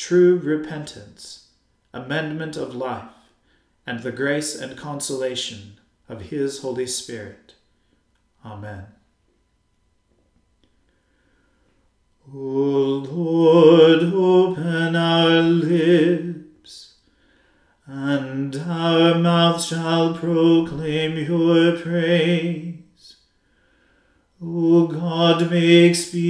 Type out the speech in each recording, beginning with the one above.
true repentance, amendment of life, and the grace and consolation of His Holy Spirit. Amen. O Lord, open our lips, and our mouth shall proclaim your praise. O God, make speed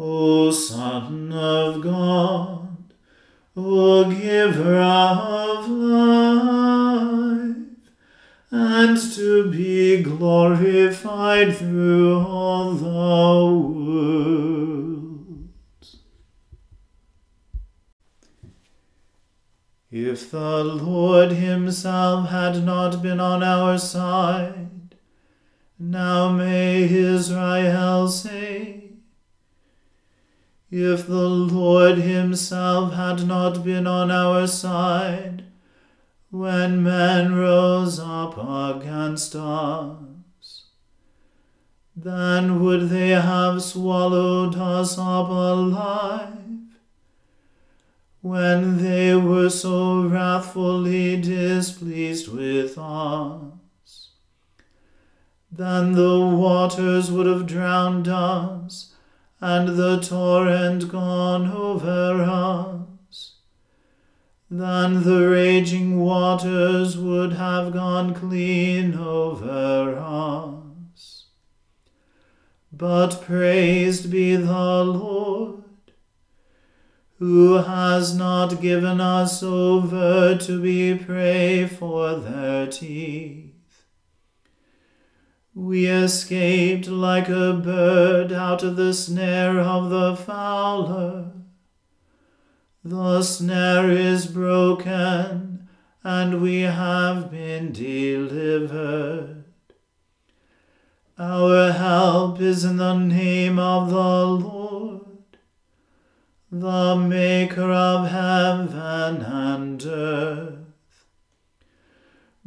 O Son of God, O Giver of life, and to be glorified through all the world. If the Lord himself had not been on our side, now may Israel say, If the Lord himself had not been on our side, when men rose up against us, then would they have swallowed us up alive when they were so wrathfully displeased with us. Then the waters would have drowned us, and the torrent gone over us. Then the raging waters would have gone clean over us. But praised be the Lord who has not given us over to be prey for their teeth. We escaped like a bird out of the snare of the fowler. The snare is broken, and we have been delivered. Our help is in the name of the Lord the Maker of heaven and earth.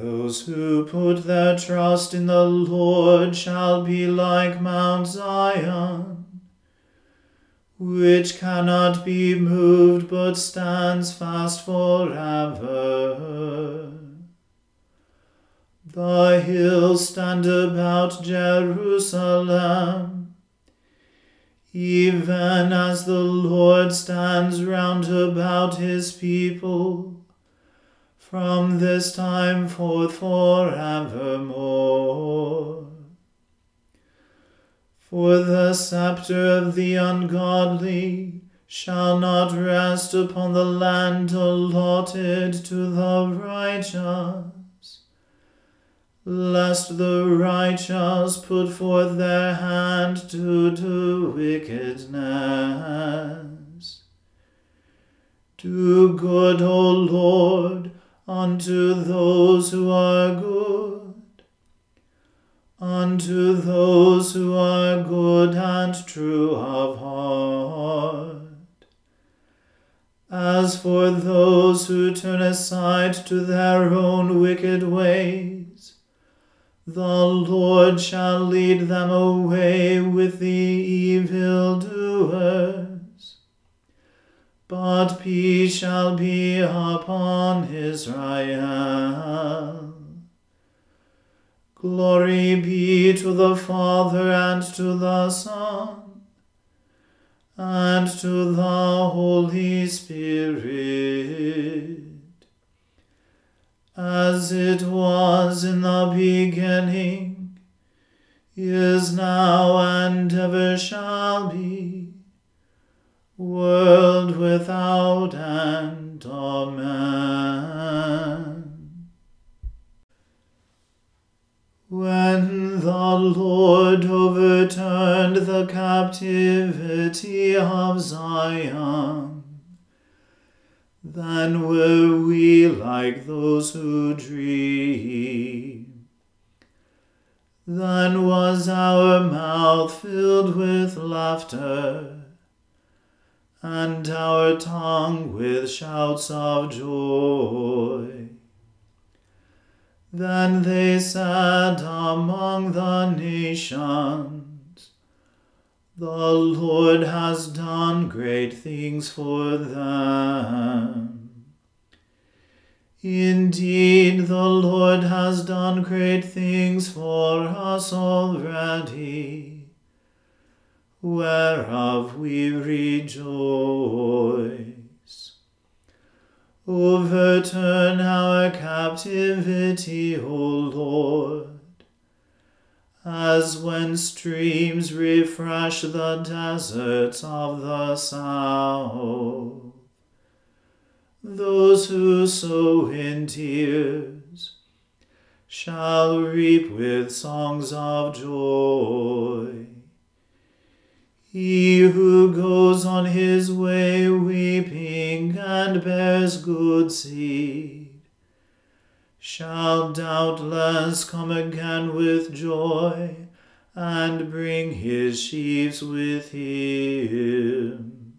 Those who put their trust in the Lord shall be like Mount Zion, which cannot be moved but stands fast forever. The hills stand about Jerusalem even as the Lord stands round about his people, from this time forth forevermore. For the sceptre of the ungodly shall not rest upon the land allotted to the righteous lest the righteous put forth their hand to do wickedness. Do good, O Lord, unto those who are good, unto those who are good and true of heart. As for those who turn aside to their own wicked ways, the Lord shall lead them away with the evildoers, but peace shall be upon Israel. Glory be to the Father and to the Son and to the Holy Spirit as it was in the beginning, is now, and ever shall be, world without end. Amen. When the Lord overturned the captivity of Zion, then were we like those who dream. Then was our mouth filled with laughter, and our tongue with shouts of joy. Then they said among the nations, the Lord has done great things for them. Indeed, the Lord has done great things for us already, whereof we rejoice. Overturn our captivity, O Lord as when streams refresh the deserts of the south. Those who sow in tears shall reap with songs of joy. He who goes on his way weeping and bears good seed shall doubtless come again with joy and bring his sheaves with him.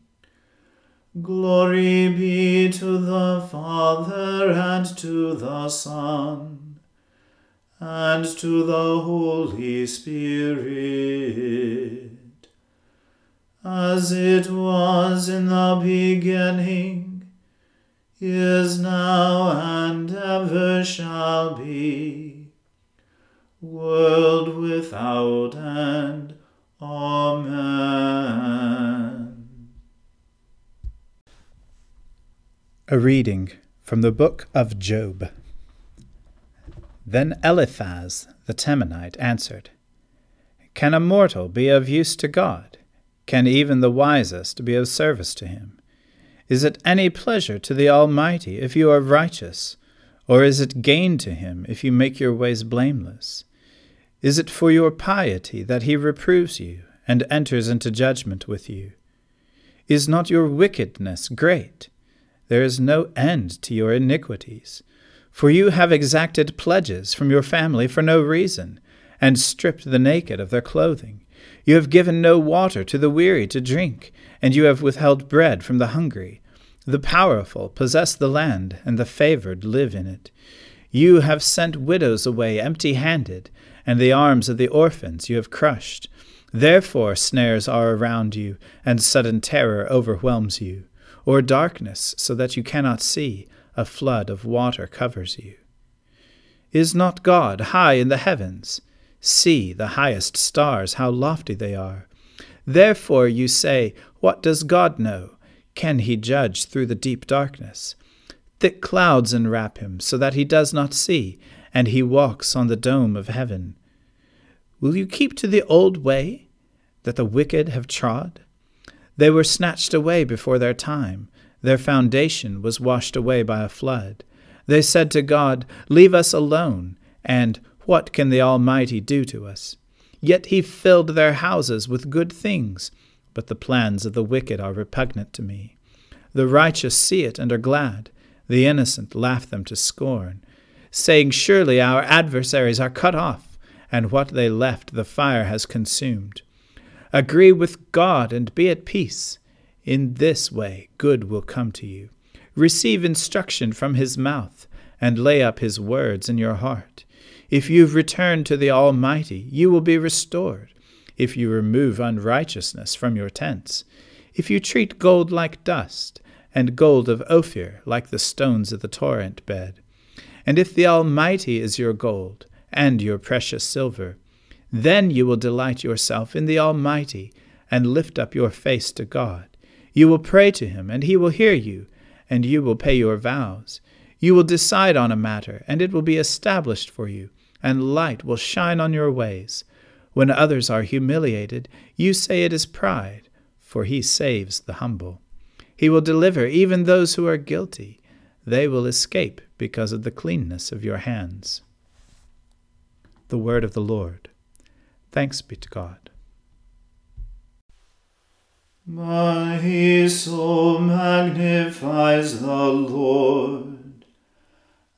Glory be to the Father and to the Son and to the Holy Spirit, as it was in the beginning is now, and ever shall be, world without end. Amen. A reading from the book of Job. Then Eliphaz the Temanite answered, Can a mortal be of use to God? Can even the wisest be of service to him? Is it any pleasure to the Almighty if you are righteous? Or is it gain to him if you make your ways blameless? Is it for your piety that he reproves you and enters into judgment with you? Is not your wickedness great? There is no end to your iniquities. For you have exacted pledges from your family for no reason, and stripped the naked of their clothing. You have given no water to the weary to drink, and you have withheld bread from the hungry. The powerful possess the land, and the favored live in it. You have sent widows away empty handed, and the arms of the orphans you have crushed. Therefore snares are around you, and sudden terror overwhelms you. Or darkness, so that you cannot see, a flood of water covers you. Is not God high in the heavens? See the highest stars, how lofty they are. Therefore you say, What does God know? Can he judge through the deep darkness? Thick clouds enwrap him, so that he does not see, and he walks on the dome of heaven. Will you keep to the old way that the wicked have trod? They were snatched away before their time. Their foundation was washed away by a flood. They said to God, Leave us alone, and what can the Almighty do to us? Yet he filled their houses with good things but the plans of the wicked are repugnant to me. The righteous see it and are glad, the innocent laugh them to scorn, saying, Surely our adversaries are cut off, and what they left the fire has consumed. Agree with God and be at peace. In this way good will come to you. Receive instruction from his mouth, and lay up his words in your heart. If you've returned to the Almighty, you will be restored if you remove unrighteousness from your tents, if you treat gold like dust, and gold of Ophir like the stones of the torrent bed, and if the Almighty is your gold, and your precious silver, then you will delight yourself in the Almighty, and lift up your face to God. You will pray to him, and he will hear you, and you will pay your vows. You will decide on a matter, and it will be established for you, and light will shine on your ways. When others are humiliated, you say it is pride, for he saves the humble. He will deliver even those who are guilty. They will escape because of the cleanness of your hands. The word of the Lord. Thanks be to God. My soul magnifies the Lord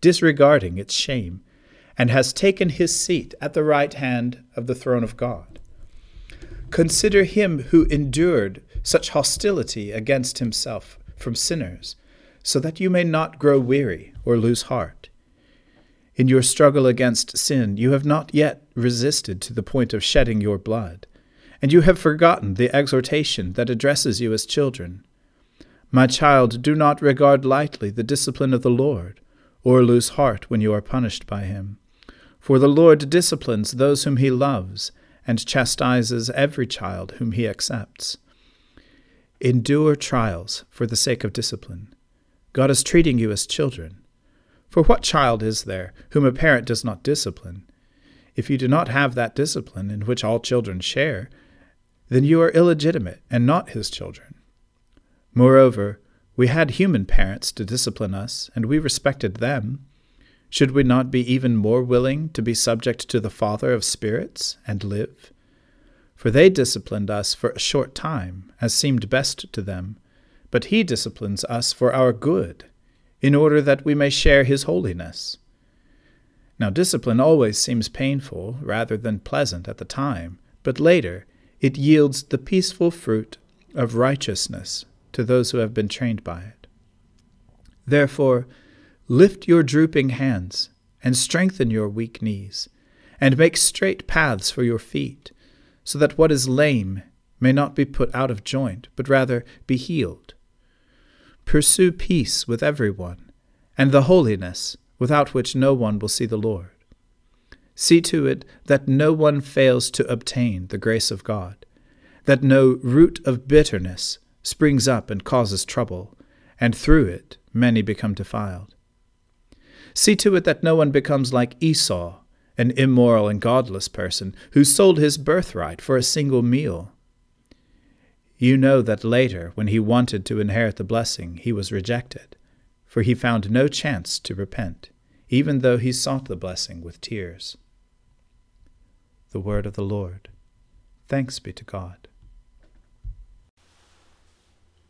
disregarding its shame and has taken his seat at the right hand of the throne of God. Consider him who endured such hostility against himself from sinners, so that you may not grow weary or lose heart. In your struggle against sin, you have not yet resisted to the point of shedding your blood, and you have forgotten the exhortation that addresses you as children. My child, do not regard lightly the discipline of the Lord, or lose heart when you are punished by him. For the Lord disciplines those whom he loves, and chastises every child whom he accepts. Endure trials for the sake of discipline. God is treating you as children. For what child is there whom a parent does not discipline? If you do not have that discipline in which all children share, then you are illegitimate and not his children. Moreover, we had human parents to discipline us, and we respected them. Should we not be even more willing to be subject to the Father of spirits and live? For they disciplined us for a short time, as seemed best to them, but He disciplines us for our good, in order that we may share His holiness. Now, discipline always seems painful rather than pleasant at the time, but later it yields the peaceful fruit of righteousness to those who have been trained by it. Therefore, Lift your drooping hands, and strengthen your weak knees, and make straight paths for your feet, so that what is lame may not be put out of joint, but rather be healed. Pursue peace with everyone, and the holiness without which no one will see the Lord. See to it that no one fails to obtain the grace of God, that no root of bitterness springs up and causes trouble, and through it many become defiled. See to it that no one becomes like Esau, an immoral and godless person who sold his birthright for a single meal. You know that later, when he wanted to inherit the blessing, he was rejected, for he found no chance to repent, even though he sought the blessing with tears. The Word of the Lord. Thanks be to God.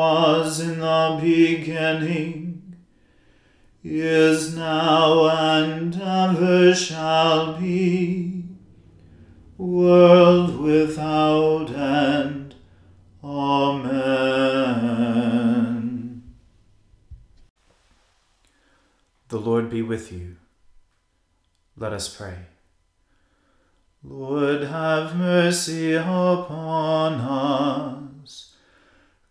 was in the beginning, is now, and ever shall be, world without end. Amen. The Lord be with you. Let us pray. Lord, have mercy upon us.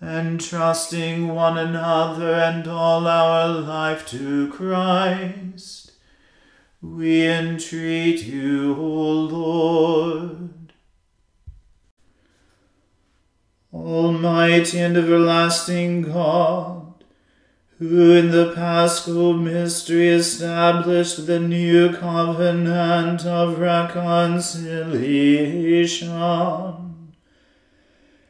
entrusting one another and all our life to Christ, we entreat you, O Lord. Almighty and everlasting God, who in the paschal mystery established the new covenant of reconciliation.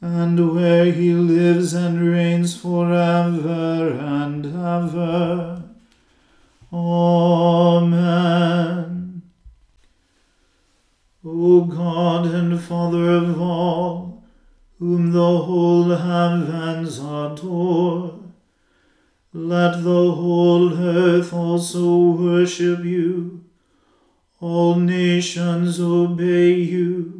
and where he lives and reigns forever and ever. Amen. O God and Father of all, whom the whole heavens adore, let the whole earth also worship you. All nations obey you.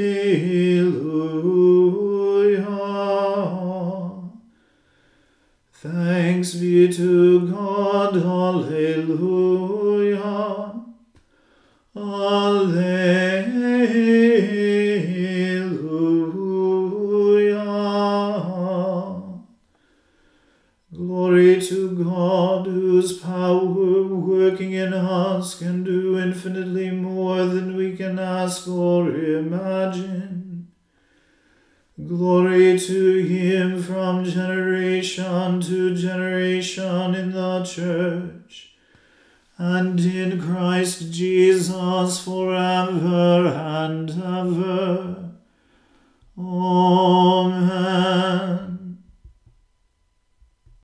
Thanks be to